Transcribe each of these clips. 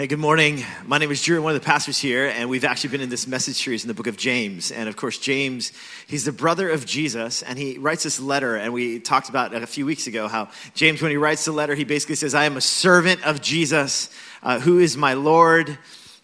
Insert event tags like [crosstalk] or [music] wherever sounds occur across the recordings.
Hey, good morning. My name is Drew. One of the pastors here, and we've actually been in this message series in the book of James. And of course, James, he's the brother of Jesus, and he writes this letter. And we talked about a few weeks ago how James, when he writes the letter, he basically says, I am a servant of Jesus, uh, who is my Lord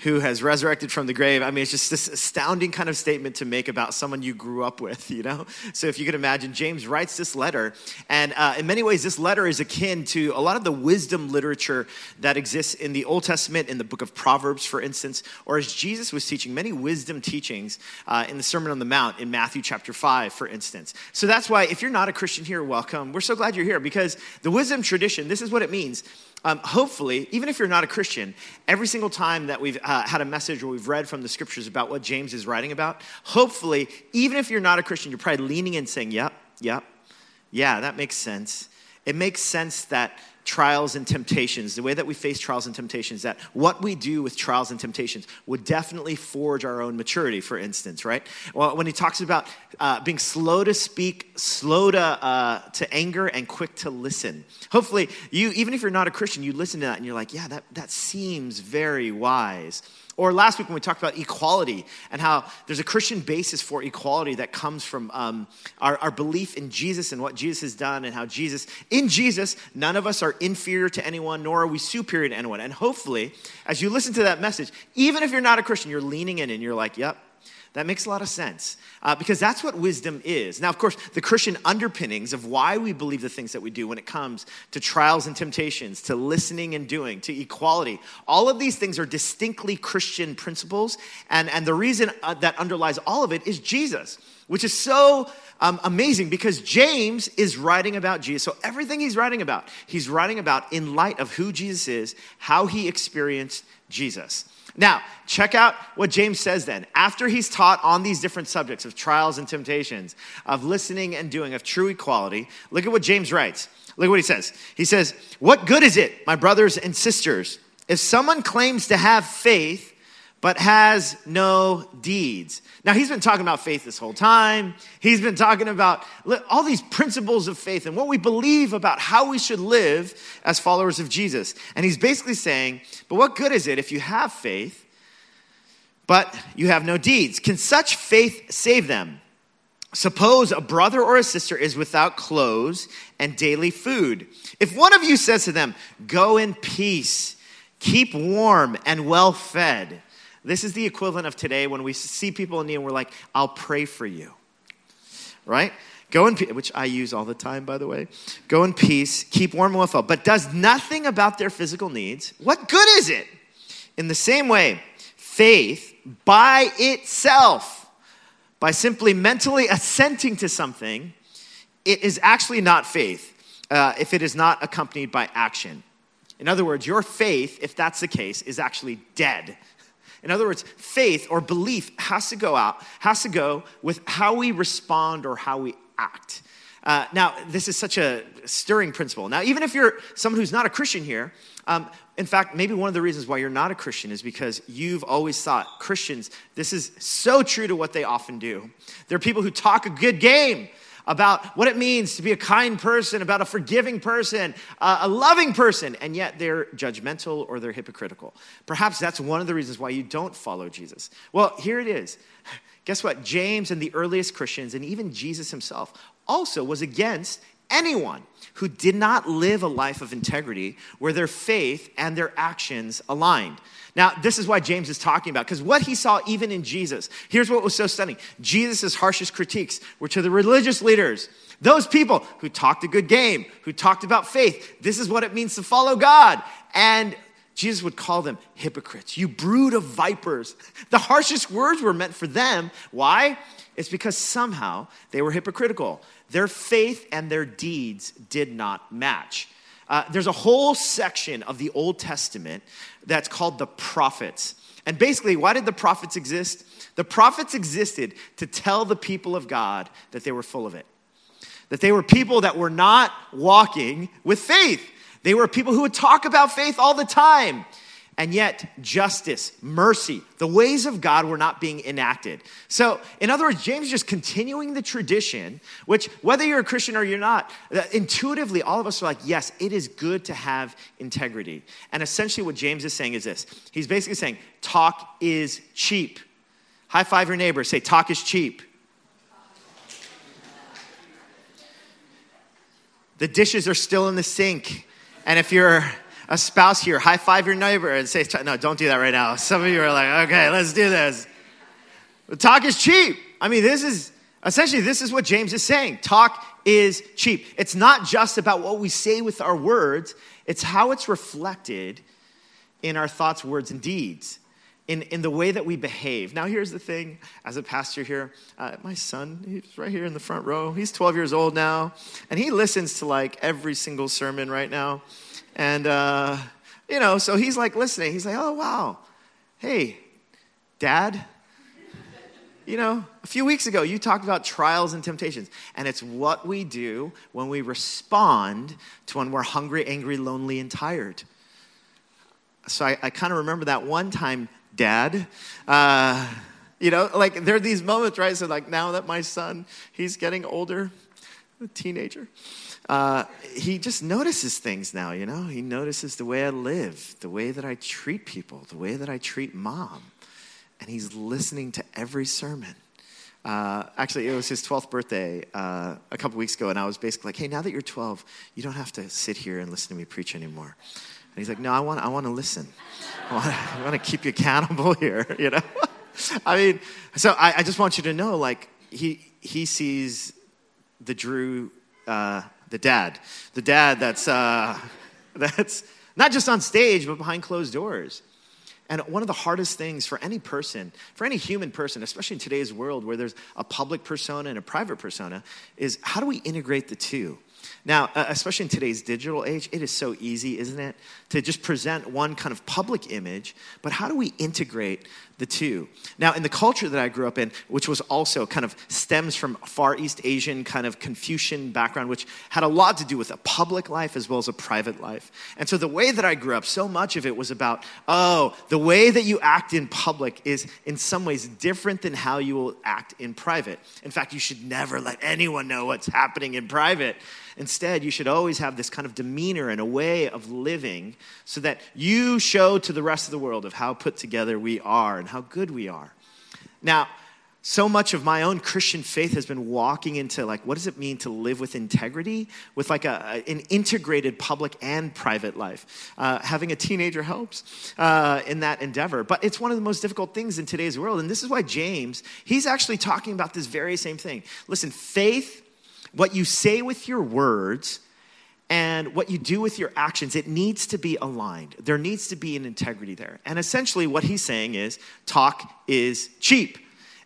who has resurrected from the grave. I mean, it's just this astounding kind of statement to make about someone you grew up with, you know? So if you could imagine, James writes this letter, and uh, in many ways, this letter is akin to a lot of the wisdom literature that exists in the Old Testament, in the book of Proverbs, for instance, or as Jesus was teaching, many wisdom teachings uh, in the Sermon on the Mount in Matthew chapter 5, for instance. So that's why, if you're not a Christian here, welcome. We're so glad you're here because the wisdom tradition, this is what it means um, hopefully, even if you're not a Christian, every single time that we've uh, had a message or we've read from the scriptures about what James is writing about, hopefully, even if you're not a Christian, you're probably leaning in saying, Yep, yep, yeah, that makes sense. It makes sense that trials and temptations, the way that we face trials and temptations, that what we do with trials and temptations would definitely forge our own maturity, for instance, right? Well, when he talks about uh, being slow to speak, slow to, uh, to anger, and quick to listen. Hopefully, you, even if you're not a Christian, you listen to that and you're like, yeah, that, that seems very wise. Or last week when we talked about equality and how there's a Christian basis for equality that comes from um, our, our belief in Jesus and what Jesus has done and how Jesus, in Jesus, none of us are inferior to anyone, nor are we superior to anyone. And hopefully, as you listen to that message, even if you're not a Christian, you're leaning in and you're like, yep, that makes a lot of sense uh, because that's what wisdom is. Now, of course, the Christian underpinnings of why we believe the things that we do when it comes to trials and temptations, to listening and doing, to equality, all of these things are distinctly Christian principles. And, and the reason uh, that underlies all of it is Jesus, which is so um, amazing because James is writing about Jesus. So everything he's writing about, he's writing about in light of who Jesus is, how he experienced Jesus. Now, check out what James says then. After he's taught on these different subjects of trials and temptations, of listening and doing, of true equality, look at what James writes. Look at what he says. He says, What good is it, my brothers and sisters, if someone claims to have faith but has no deeds? Now, he's been talking about faith this whole time. He's been talking about all these principles of faith and what we believe about how we should live as followers of Jesus. And he's basically saying, but what good is it if you have faith, but you have no deeds? Can such faith save them? Suppose a brother or a sister is without clothes and daily food. If one of you says to them, Go in peace, keep warm and well fed, this is the equivalent of today when we see people in need and we're like, I'll pray for you. Right? Go in peace, which I use all the time, by the way. Go in peace, keep warm and well fed, but does nothing about their physical needs. What good is it? In the same way, faith by itself, by simply mentally assenting to something, it is actually not faith uh, if it is not accompanied by action. In other words, your faith, if that's the case, is actually dead. In other words, faith or belief has to go out, has to go with how we respond or how we act. Uh, now, this is such a stirring principle. Now, even if you're someone who's not a Christian here, um, in fact, maybe one of the reasons why you're not a Christian is because you've always thought Christians, this is so true to what they often do. There are people who talk a good game about what it means to be a kind person, about a forgiving person, uh, a loving person, and yet they're judgmental or they're hypocritical. Perhaps that's one of the reasons why you don't follow Jesus. Well, here it is. Guess what? James and the earliest Christians, and even Jesus himself, also was against anyone who did not live a life of integrity where their faith and their actions aligned. Now, this is why James is talking about, because what he saw even in Jesus, here's what was so stunning Jesus' harshest critiques were to the religious leaders, those people who talked a good game, who talked about faith. This is what it means to follow God. And Jesus would call them hypocrites, you brood of vipers. [laughs] The harshest words were meant for them. Why? It's because somehow they were hypocritical. Their faith and their deeds did not match. Uh, there's a whole section of the Old Testament that's called the prophets. And basically, why did the prophets exist? The prophets existed to tell the people of God that they were full of it, that they were people that were not walking with faith. They were people who would talk about faith all the time. And yet justice, mercy, the ways of God were not being enacted. So, in other words, James is just continuing the tradition, which, whether you're a Christian or you're not, intuitively, all of us are like, yes, it is good to have integrity. And essentially, what James is saying is this He's basically saying, talk is cheap. High five your neighbor, say, talk is cheap. The dishes are still in the sink. And if you're a spouse here, high five your neighbor and say, no, don't do that right now. Some of you are like, okay, let's do this. But talk is cheap. I mean, this is essentially this is what James is saying. Talk is cheap. It's not just about what we say with our words, it's how it's reflected in our thoughts, words, and deeds. In, in the way that we behave. Now, here's the thing as a pastor here, uh, my son, he's right here in the front row. He's 12 years old now, and he listens to like every single sermon right now. And, uh, you know, so he's like listening. He's like, oh, wow. Hey, dad, you know, a few weeks ago you talked about trials and temptations. And it's what we do when we respond to when we're hungry, angry, lonely, and tired. So I, I kind of remember that one time, dad. Uh, you know, like there are these moments, right? So, like now that my son, he's getting older, a [laughs] teenager uh, he just notices things now, you know? He notices the way I live, the way that I treat people, the way that I treat mom. And he's listening to every sermon. Uh, actually, it was his 12th birthday uh, a couple weeks ago, and I was basically like, hey, now that you're 12, you don't have to sit here and listen to me preach anymore. And he's like, no, I want, I want to listen. I want, to [laughs] keep you accountable [laughs] here, you know? I mean, so I, I, just want you to know, like, he, he sees the Drew uh, the dad, the dad that's, uh, [laughs] that's not just on stage, but behind closed doors. And one of the hardest things for any person, for any human person, especially in today's world where there's a public persona and a private persona, is how do we integrate the two? Now, uh, especially in today's digital age, it is so easy, isn't it, to just present one kind of public image, but how do we integrate the two. Now, in the culture that I grew up in, which was also kind of stems from Far East Asian kind of Confucian background, which had a lot to do with a public life as well as a private life. And so the way that I grew up, so much of it was about, oh, the way that you act in public is in some ways different than how you will act in private. In fact, you should never let anyone know what's happening in private. Instead, you should always have this kind of demeanor and a way of living so that you show to the rest of the world of how put together we are and how good we are. Now, so much of my own Christian faith has been walking into like, what does it mean to live with integrity, with like a, an integrated public and private life? Uh, having a teenager helps uh, in that endeavor, but it's one of the most difficult things in today's world. And this is why James, he's actually talking about this very same thing. Listen, faith, what you say with your words, and what you do with your actions, it needs to be aligned. There needs to be an integrity there. And essentially, what he's saying is talk is cheap.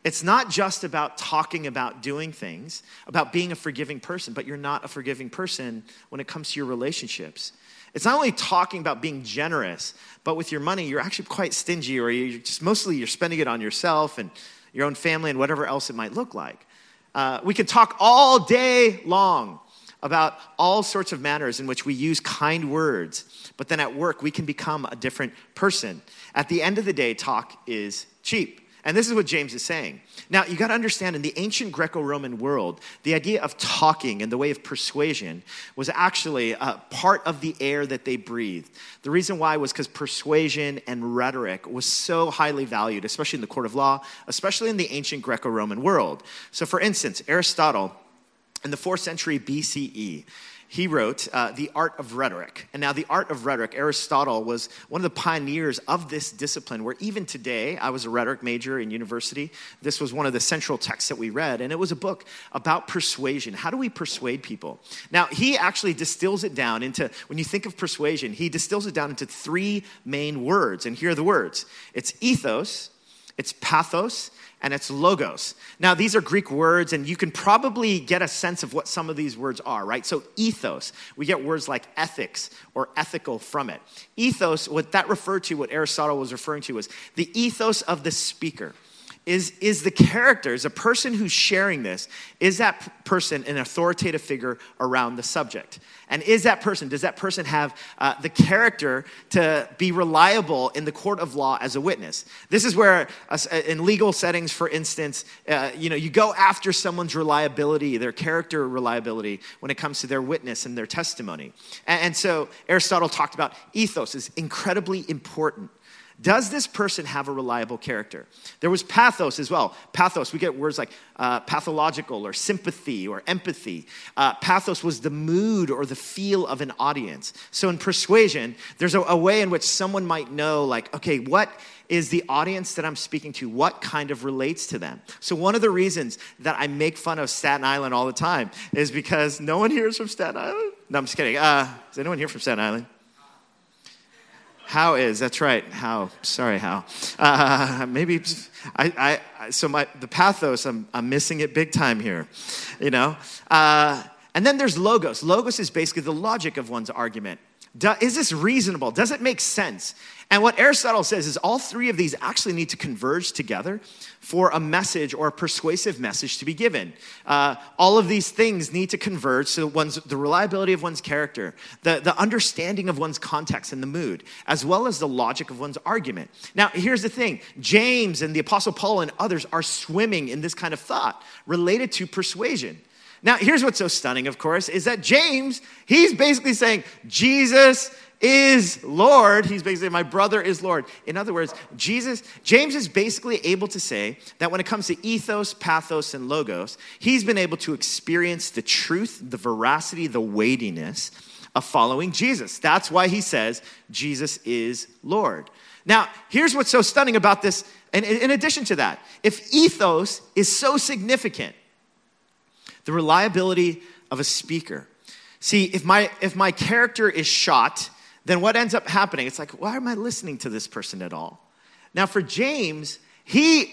It's not just about talking about doing things, about being a forgiving person, but you're not a forgiving person when it comes to your relationships. It's not only talking about being generous, but with your money, you're actually quite stingy, or you're just mostly you're spending it on yourself and your own family and whatever else it might look like. Uh, we can talk all day long about all sorts of manners in which we use kind words, but then at work we can become a different person. At the end of the day, talk is cheap. And this is what James is saying. Now, you got to understand in the ancient Greco Roman world, the idea of talking and the way of persuasion was actually a part of the air that they breathed. The reason why was because persuasion and rhetoric was so highly valued, especially in the court of law, especially in the ancient Greco Roman world. So, for instance, Aristotle in the fourth century BCE, he wrote uh, The Art of Rhetoric. And now, The Art of Rhetoric, Aristotle was one of the pioneers of this discipline, where even today, I was a rhetoric major in university. This was one of the central texts that we read, and it was a book about persuasion. How do we persuade people? Now, he actually distills it down into, when you think of persuasion, he distills it down into three main words. And here are the words it's ethos, it's pathos, and it's logos. Now, these are Greek words, and you can probably get a sense of what some of these words are, right? So, ethos, we get words like ethics or ethical from it. Ethos, what that referred to, what Aristotle was referring to, was the ethos of the speaker. Is, is the character, is a person who's sharing this, is that p- person an authoritative figure around the subject? And is that person, does that person have uh, the character to be reliable in the court of law as a witness? This is where, uh, in legal settings, for instance, uh, you know, you go after someone's reliability, their character reliability, when it comes to their witness and their testimony. And, and so Aristotle talked about ethos is incredibly important does this person have a reliable character? There was pathos as well. Pathos, we get words like uh, pathological or sympathy or empathy. Uh, pathos was the mood or the feel of an audience. So in persuasion, there's a, a way in which someone might know, like, okay, what is the audience that I'm speaking to? What kind of relates to them? So, one of the reasons that I make fun of Staten Island all the time is because no one here is from Staten Island. No, I'm just kidding. Uh, is anyone here from Staten Island? How is, that's right, how, sorry, how. Uh, maybe, I, I, so my, the pathos, I'm, I'm missing it big time here, you know? Uh, and then there's logos. Logos is basically the logic of one's argument. Do, is this reasonable? Does it make sense? And what Aristotle says is all three of these actually need to converge together for a message or a persuasive message to be given. Uh, all of these things need to converge so one's, the reliability of one's character, the, the understanding of one's context and the mood, as well as the logic of one's argument. Now, here's the thing James and the Apostle Paul and others are swimming in this kind of thought related to persuasion. Now, here's what's so stunning, of course, is that James, he's basically saying, Jesus is Lord. He's basically, my brother is Lord. In other words, Jesus, James is basically able to say that when it comes to ethos, pathos, and logos, he's been able to experience the truth, the veracity, the weightiness of following Jesus. That's why he says, Jesus is Lord. Now, here's what's so stunning about this. And in addition to that, if ethos is so significant, the reliability of a speaker. See, if my, if my character is shot, then what ends up happening? It's like, why am I listening to this person at all? Now, for James, he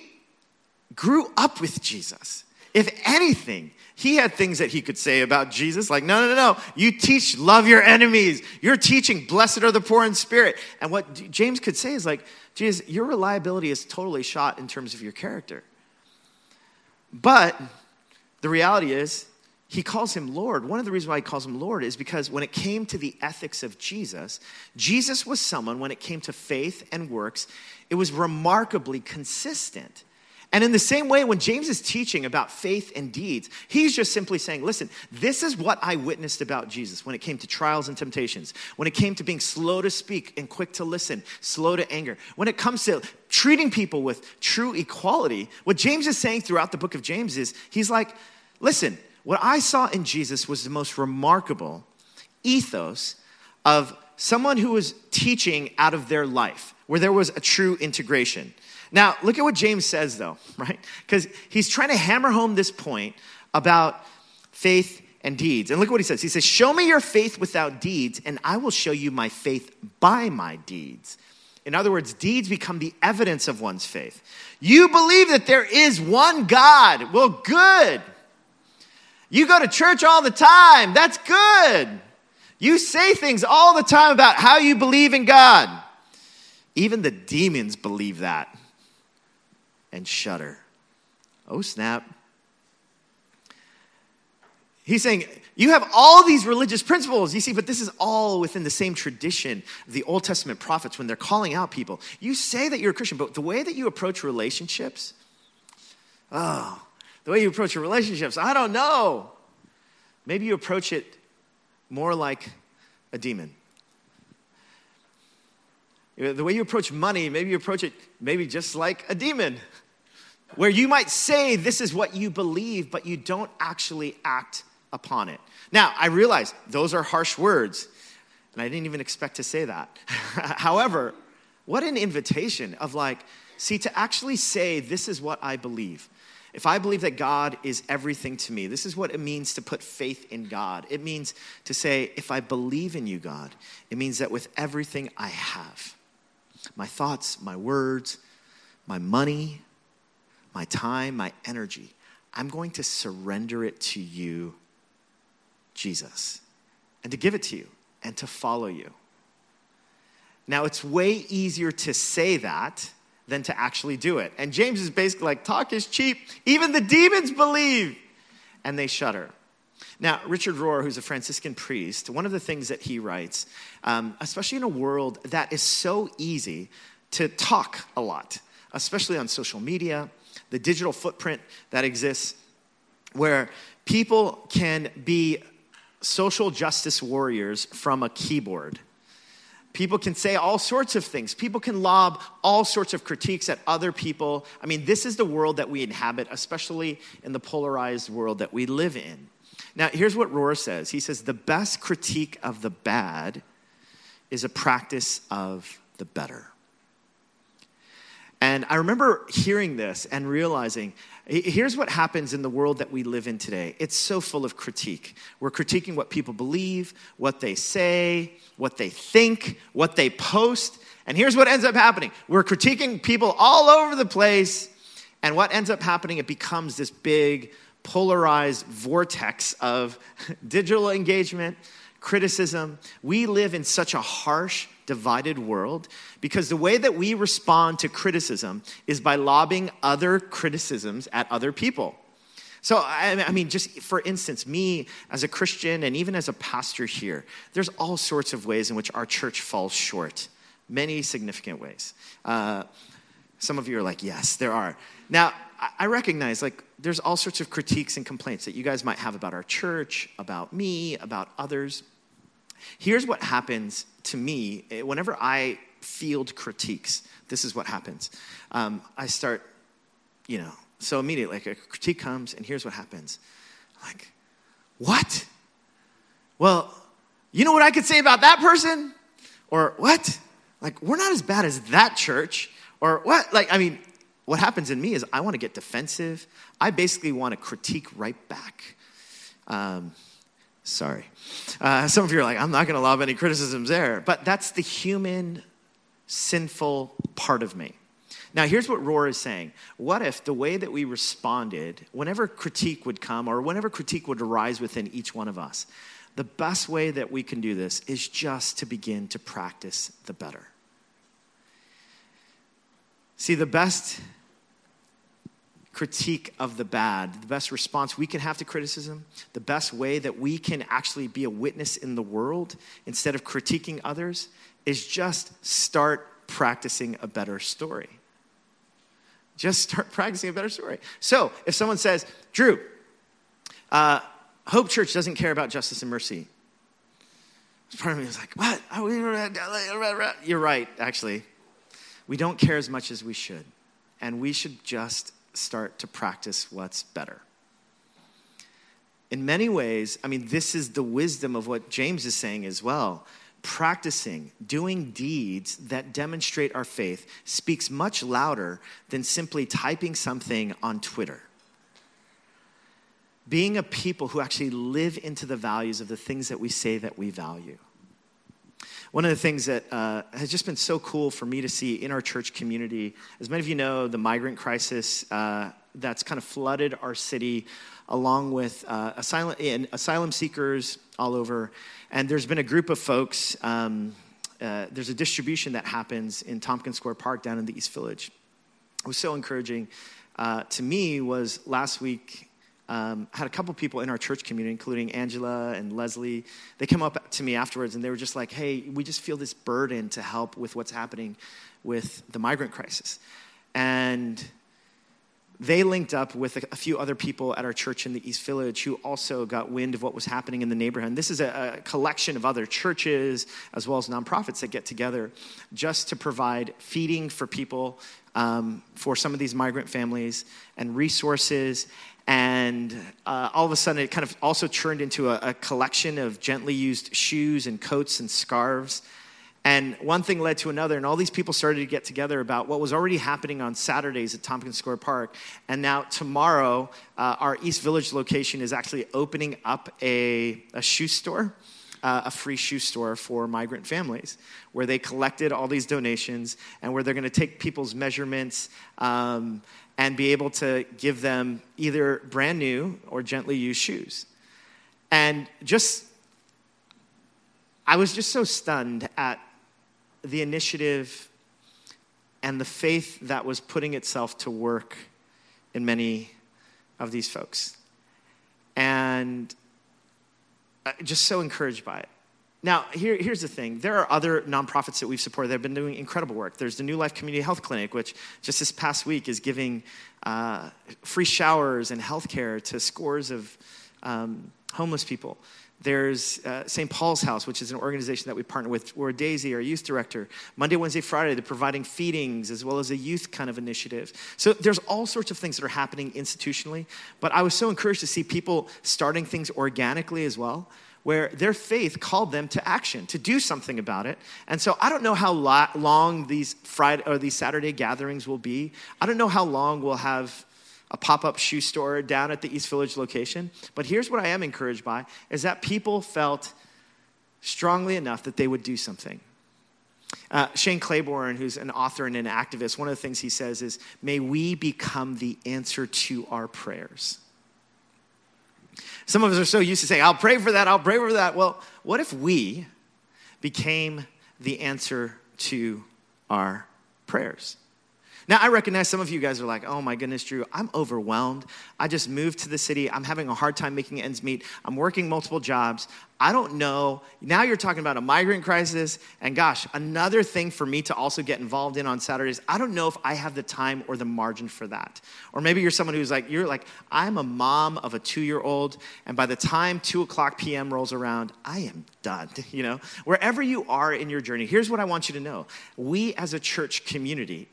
grew up with Jesus. If anything, he had things that he could say about Jesus, like, no, no, no, no. You teach love your enemies. You're teaching blessed are the poor in spirit. And what James could say is like, Jesus, your reliability is totally shot in terms of your character. But the reality is, he calls him Lord. One of the reasons why he calls him Lord is because when it came to the ethics of Jesus, Jesus was someone, when it came to faith and works, it was remarkably consistent. And in the same way, when James is teaching about faith and deeds, he's just simply saying, listen, this is what I witnessed about Jesus when it came to trials and temptations, when it came to being slow to speak and quick to listen, slow to anger, when it comes to treating people with true equality. What James is saying throughout the book of James is, he's like, listen, what I saw in Jesus was the most remarkable ethos of someone who was teaching out of their life, where there was a true integration. Now, look at what James says, though, [laughs] right? Because he's trying to hammer home this point about faith and deeds. And look what he says. He says, Show me your faith without deeds, and I will show you my faith by my deeds. In other words, deeds become the evidence of one's faith. You believe that there is one God. Well, good. You go to church all the time. That's good. You say things all the time about how you believe in God. Even the demons believe that and shudder. Oh, snap. He's saying, You have all these religious principles, you see, but this is all within the same tradition of the Old Testament prophets when they're calling out people. You say that you're a Christian, but the way that you approach relationships, oh, the way you approach your relationships, I don't know. Maybe you approach it more like a demon. The way you approach money, maybe you approach it maybe just like a demon, where you might say this is what you believe, but you don't actually act upon it. Now, I realize those are harsh words, and I didn't even expect to say that. [laughs] However, what an invitation of like, see, to actually say this is what I believe. If I believe that God is everything to me, this is what it means to put faith in God. It means to say, if I believe in you, God, it means that with everything I have, my thoughts, my words, my money, my time, my energy, I'm going to surrender it to you, Jesus, and to give it to you and to follow you. Now, it's way easier to say that than to actually do it. And James is basically like, talk is cheap. Even the demons believe. And they shudder. Now, Richard Rohr, who's a Franciscan priest, one of the things that he writes, um, especially in a world that is so easy to talk a lot, especially on social media, the digital footprint that exists, where people can be social justice warriors from a keyboard. People can say all sorts of things. People can lob all sorts of critiques at other people. I mean, this is the world that we inhabit, especially in the polarized world that we live in. Now, here's what Rohr says he says, The best critique of the bad is a practice of the better. And I remember hearing this and realizing here's what happens in the world that we live in today it's so full of critique. We're critiquing what people believe, what they say, what they think, what they post. And here's what ends up happening we're critiquing people all over the place. And what ends up happening, it becomes this big polarized vortex of [laughs] digital engagement, criticism. We live in such a harsh, divided world because the way that we respond to criticism is by lobbing other criticisms at other people. So, I mean, just for instance, me as a Christian and even as a pastor here, there's all sorts of ways in which our church falls short, many significant ways. Uh, some of you are like, yes, there are. Now, I recognize like there's all sorts of critiques and complaints that you guys might have about our church, about me, about others. Here's what happens to me eh, whenever I field critiques. This is what happens. Um, I start, you know, so immediately, like a critique comes, and here's what happens. I'm like, what? Well, you know what I could say about that person? Or what? Like, we're not as bad as that church. Or what? Like, I mean, what happens in me is I want to get defensive. I basically want to critique right back. Um, Sorry. Uh, some of you are like, I'm not going to lob any criticisms there. But that's the human, sinful part of me. Now, here's what Rohr is saying. What if the way that we responded, whenever critique would come or whenever critique would arise within each one of us, the best way that we can do this is just to begin to practice the better. See, the best critique of the bad, the best response we can have to criticism, the best way that we can actually be a witness in the world instead of critiquing others is just start practicing a better story. Just start [laughs] practicing a better story. So if someone says, Drew, uh, Hope Church doesn't care about justice and mercy. Part of me is like, what? You're right, actually. We don't care as much as we should. And we should just start to practice what's better. In many ways, I mean, this is the wisdom of what James is saying as well. Practicing, doing deeds that demonstrate our faith speaks much louder than simply typing something on Twitter. Being a people who actually live into the values of the things that we say that we value. One of the things that uh, has just been so cool for me to see in our church community, as many of you know, the migrant crisis uh, that's kind of flooded our city, along with uh, asylum, asylum seekers all over. And there's been a group of folks, um, uh, there's a distribution that happens in Tompkins Square Park down in the East Village. It was so encouraging. Uh, to me was last week um, had a couple people in our church community, including Angela and Leslie. They come up to me afterwards and they were just like, hey, we just feel this burden to help with what's happening with the migrant crisis. And they linked up with a, few other people at our church in the East Village who also got wind of what was happening in the neighborhood. And this is a, a, collection of other churches as well as nonprofits that get together just to provide feeding for people, um, for some of these migrant families, and resources and uh, all of a sudden, it kind of also turned into a, a, collection of gently used shoes and coats and scarves. And one thing led to another, and all these people started to get together about what was already happening on Saturdays at Tompkins Square Park. And now, tomorrow, uh, our East Village location is actually opening up a, a shoe store. Uh, a free shoe store for migrant families where they collected all these donations and where they're going to take people's measurements um, and be able to give them either brand new or gently used shoes. And just, I was just so stunned at the initiative and the faith that was putting itself to work in many of these folks. And uh, just so encouraged by it. Now, here, here's the thing. There are other nonprofits that we've supported that have been doing incredible work. There's the New Life Community Health Clinic, which just this past week is giving uh, free showers and health care to scores of um, homeless people. There's uh, St. Paul's House, which is an organization that we partner with, where Daisy, our youth director, Monday, Wednesday, Friday, they're providing feedings as well as a youth kind of initiative. So there's all sorts of things that are happening institutionally. But I was so encouraged to see people starting things organically as well where their faith called them to action, to do something about it. And so I don't know how long these Friday or these Saturday gatherings will be. I don't know how long we'll have a pop-up shoe store down at the East Village location. But here's what I am encouraged by is that people felt strongly enough that they would do something. Uh, Shane Claiborne, who's an author and an activist, one of the things he says is, May we become the answer to our prayers. Some of us are so used to saying, I'll pray for that, I'll pray for that. Well, what if we became the answer to our prayers? Now, I recognize some of you guys are like, oh my goodness, Drew, I'm overwhelmed. I just moved to the city. I'm having a hard time making ends meet. I'm working multiple jobs. I don't know. Now you're talking about a migrant crisis. And gosh, another thing for me to also get involved in on Saturdays, I don't know if I have the time or the margin for that. Or maybe you're someone who's like, you're like, I'm a mom of a two year old. And by the time two o'clock PM rolls around, I am done. [laughs] You know, wherever you are in your journey, here's what I want you to know. We as a church community,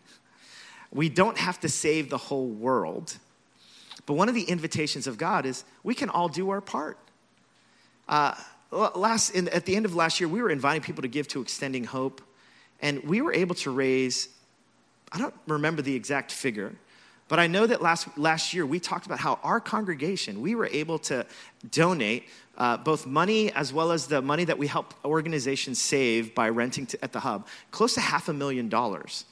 we don't have to save the whole world. But one of the invitations of God is we can all do our part. Uh, last, in, at the end of last year, we were inviting people to give to Extending Hope, and we were able to raise, I don't remember the exact figure, but I know that last, last year we talked about how our congregation, we were able to donate uh, both money as well as the money that we help organizations save by renting to, at the hub, close to half a million dollars.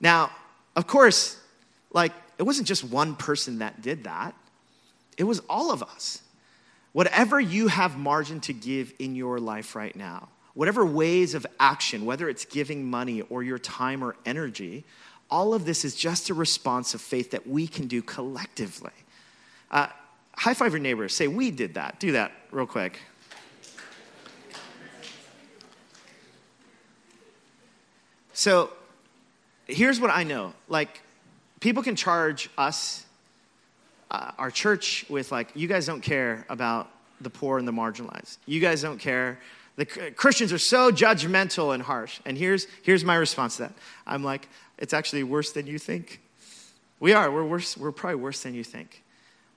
Now, of course, like, it wasn't just one person that did that, it was all of us. Whatever you have margin to give in your life right now, whatever ways of action, whether it's giving money or your time or energy, all of this is just a response of faith that we can do collectively. Uh, high five your neighbor. Say, We did that. Do that real quick. So, here's what I know like, people can charge us, uh, our church, with like, you guys don't care about the poor and the marginalized. You guys don't care. The Christians are so judgmental and harsh. And here's, here's my response to that I'm like, it's actually worse than you think. We are. We're worse. We're probably worse than you think.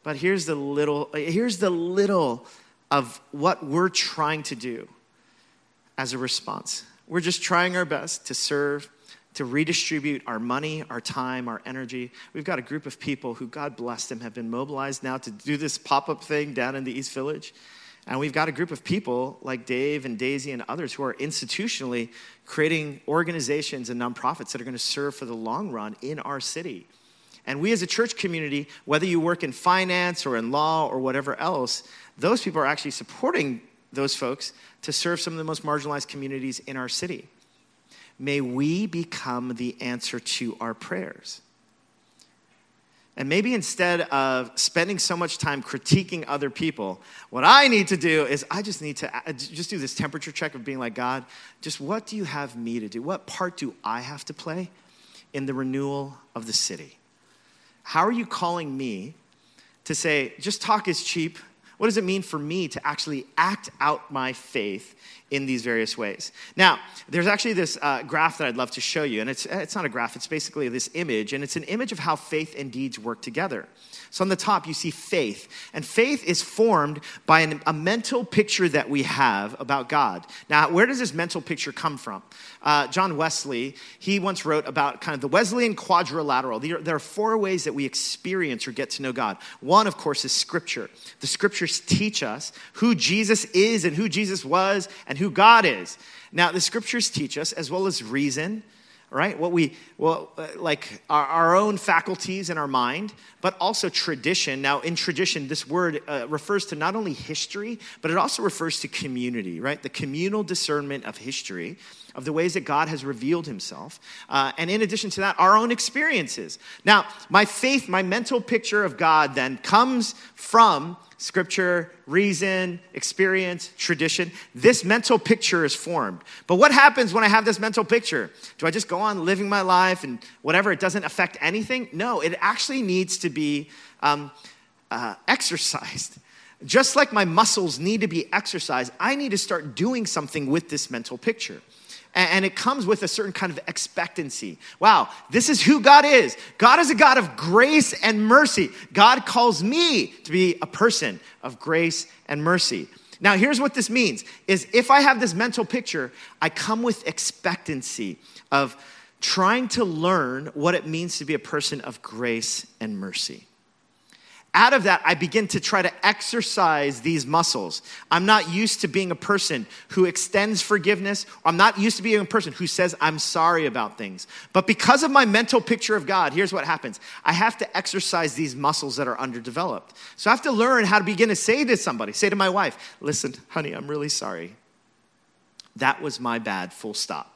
But here's the little. Here's the little of what we're trying to do as a response. We're just trying our best to serve to redistribute our money, our time, our energy. We've got a group of people who, God bless them, have been mobilized now to do this pop up thing down in the East Village. And we've got a group of people like Dave and Daisy and others who are institutionally creating organizations and nonprofits that are going to serve for the long run in our city. And we as a church community, whether you work in finance or in law or whatever else, those people are actually supporting those folks to serve some of the most marginalized communities in our city may we become the answer to our prayers. And maybe instead of spending so much time critiquing other people, what I need to do is I just need to uh, just do this temperature check of being like, God, just what do you have me to do? What part do I have to play in the renewal of the city? How are you calling me to say, just talk is cheap? What does it mean for me to actually act out my faith in these various ways. Now, there's actually this uh, graph that I'd love to show you, and it's, it's not a graph, it's basically this image, and it's an image of how faith and deeds work together. So on the top, you see faith. And faith is formed by an, a mental picture that we have about God. Now, where does this mental picture come from? Uh, John Wesley, he once wrote about kind of the Wesleyan quadrilateral. There, there are four ways that we experience or get to know God. One, of course, is Scripture. The Scriptures teach us who Jesus is and who Jesus was and who God is. Now, the Scriptures teach us, as well as reason, right? What we, well, uh, like our, our, own faculties in our mind, but also tradition. Now, in tradition, this word uh, refers to not only history, but it also refers to community, right? The communal discernment of history, of the ways that God has revealed himself. Uh, and in addition to that, our own experiences. Now, my faith, my mental picture of God then comes from scripture, reason, experience, tradition. This mental picture is formed. But what happens when I have this mental picture? Do I just go on living my life and whatever, it doesn't affect anything? No, it actually needs to be um, uh, exercised. Just like my muscles need to be exercised, I need to start doing something with this mental picture and it comes with a certain kind of expectancy. Wow, this is who God is. God is a God of grace and mercy. God calls me to be a person of grace and mercy. Now, here's what this means is if I have this mental picture, I come with expectancy of trying to learn what it means to be a person of grace and mercy out of that, I begin to try to exercise these muscles. I'm not used to being a person who extends forgiveness. I'm not used to being a person who says, I'm sorry about things. But because of my mental picture of God, here's what happens I have to exercise these muscles that are underdeveloped. So I have to learn how to begin to say to somebody, say to my wife, listen, honey, I'm really sorry. That was my bad, full stop.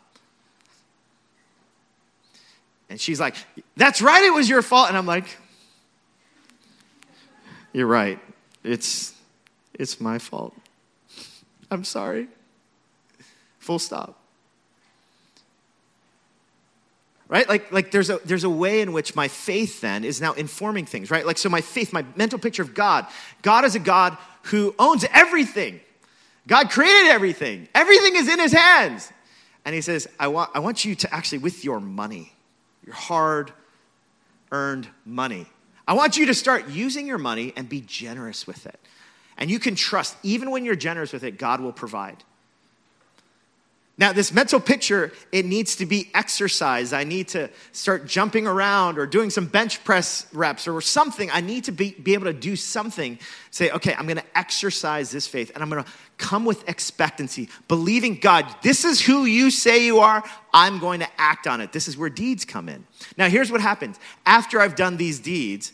And she's like, That's right, it was your fault. And I'm like, you're right. It's, it's my fault. I'm sorry. Full stop. Right? Like, like there's, a, there's a way in which my faith then is now informing things, right? Like, so my faith, my mental picture of God, God is a God who owns everything. God created everything, everything is in his hands. And he says, I want, I want you to actually, with your money, your hard earned money, I want you to start using your money and be generous with it. And you can trust, even when you're generous with it, God will provide. Now, this mental picture, it needs to be exercised. I need to start jumping around or doing some bench press reps or something. I need to be, be able to do something. Say, okay, I'm going to exercise this faith and I'm going to come with expectancy, believing God, this is who you say you are. I'm going to act on it. This is where deeds come in. Now, here's what happens after I've done these deeds,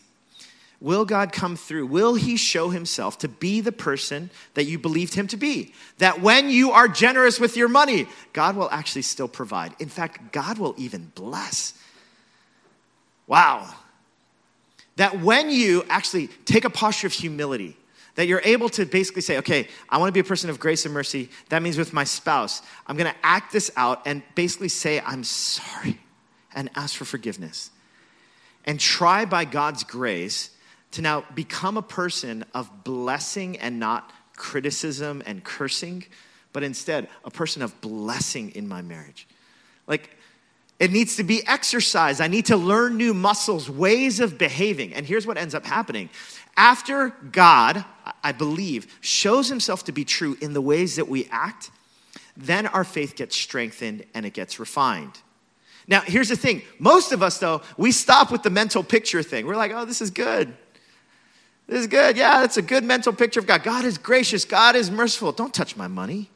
Will God come through? Will He show Himself to be the person that you believed Him to be? That when you are generous with your money, God will actually still provide. In fact, God will even bless. Wow. That when you actually take a posture of humility, that you're able to basically say, okay, I want to be a person of grace and mercy. That means with my spouse, I'm going to act this out and basically say, I'm sorry and ask for forgiveness. And try by God's grace to now become a person of blessing and not criticism and cursing, but instead a person of blessing in my marriage. Like, it needs to be exercised. I need to learn new muscles, ways of behaving. And here's what ends up happening. After God, I believe, shows himself to be true in the ways that we act, then our faith gets strengthened and it gets refined. Now, here's the thing most of us, though, we stop with the mental picture thing. We're like, oh, this is good. This is good. Yeah, that's a good mental picture of God. God is gracious. God is merciful. Don't touch my money.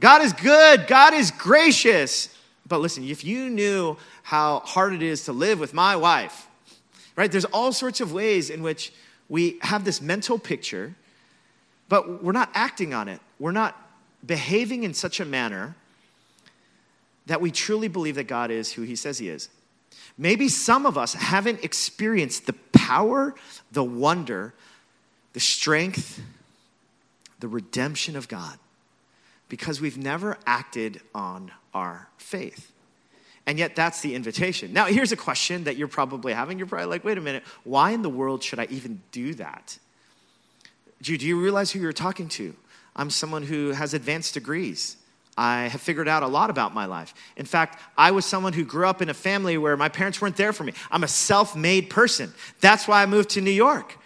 God is good. God is gracious. But listen, if you knew how hard it is to live with my wife, right? There's all sorts of ways in which we have this mental picture, but we're not acting on it. We're not behaving in such a manner that we truly believe that God is who he says he is. Maybe some of us haven't experienced the power, the wonder, the strength, the redemption of God because we've never acted on our faith. And yet, that's the invitation. Now, here's a question that you're probably having. You're probably like, wait a minute, why in the world should I even do that? Do you, do you realize who you're talking to? I'm someone who has advanced degrees. I have figured out a lot about my life. In fact, I was someone who grew up in a family where my parents weren't there for me. I'm a self made person. That's why I moved to New York.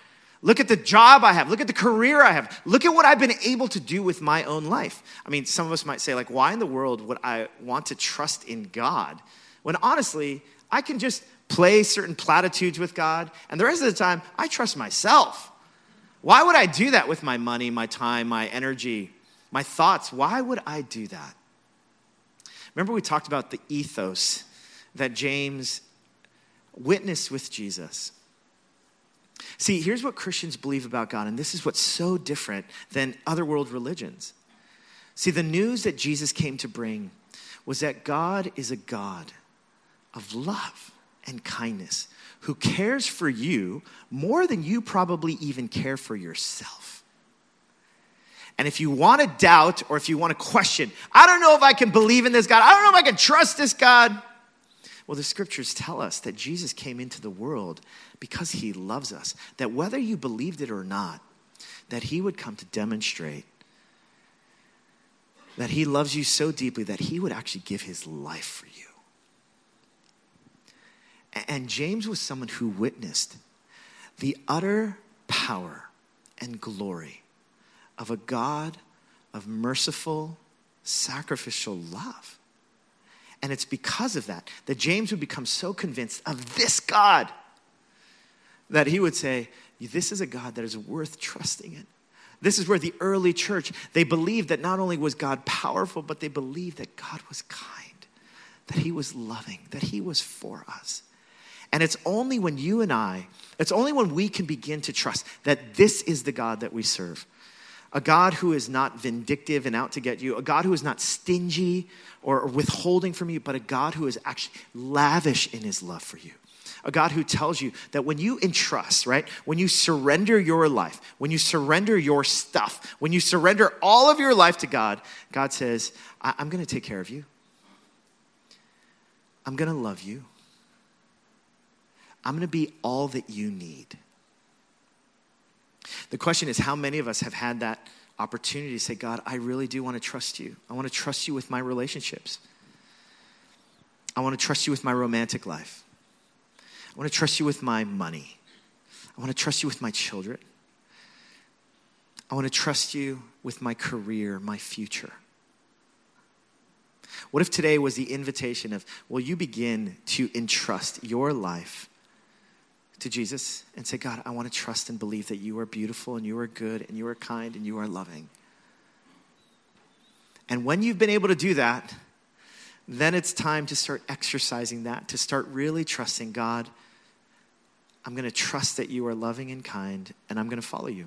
Look at the job I have. Look at the career I have. Look at what I've been able to do with my own life. I mean, some of us might say, like, why in the world would I want to trust in God? When honestly, I can just play certain platitudes with God, and the rest of the time, I trust myself. Why would I do that with my money, my time, my energy? My thoughts. Why would I do that? Remember, we talked about the ethos that James witnessed with Jesus. See, here's what Christians believe about God, and this is what's so different than other world religions. See, the news that Jesus came to bring was that God is a God of love and kindness who cares for you more than you probably even care for yourself. And if you want to doubt or if you want to question, I don't know if I can believe in this God, I don't know if I can trust this God. Well, the scriptures tell us that Jesus came into the world because he loves us, that whether you believed it or not, that he would come to demonstrate that he loves you so deeply that he would actually give his life for you. And James was someone who witnessed the utter power and glory of a God of merciful, sacrificial love. And it's because of that that James would become so convinced of this God that he would say, This is a God that is worth trusting in. This is where the early church, they believed that not only was God powerful, but they believed that God was kind, that he was loving, that he was for us. And it's only when you and I, it's only when we can begin to trust that this is the God that we serve. A God who is not vindictive and out to get you, a God who is not stingy or withholding from you, but a God who is actually lavish in his love for you. A God who tells you that when you entrust, right? When you surrender your life, when you surrender your stuff, when you surrender all of your life to God, God says, I- am going to take care of you. I'm going to love you. I'm going to be all that you need. The question is how many of us have had that opportunity to say, God, I really do want to trust you. I want to trust you with my relationships. I want to trust you with my romantic life. I want to trust you with my money. I want to trust you with my children. I want to trust you with my career, my future. What if today was the invitation of, will you begin to entrust your life to Jesus and say, God, I want to trust and believe that you are beautiful and you are good and you are kind and you are loving. And when you've been able to do that, then it's time to start exercising that, to start really trusting God. I'm going to trust that you are loving and kind, and I'm going to follow you.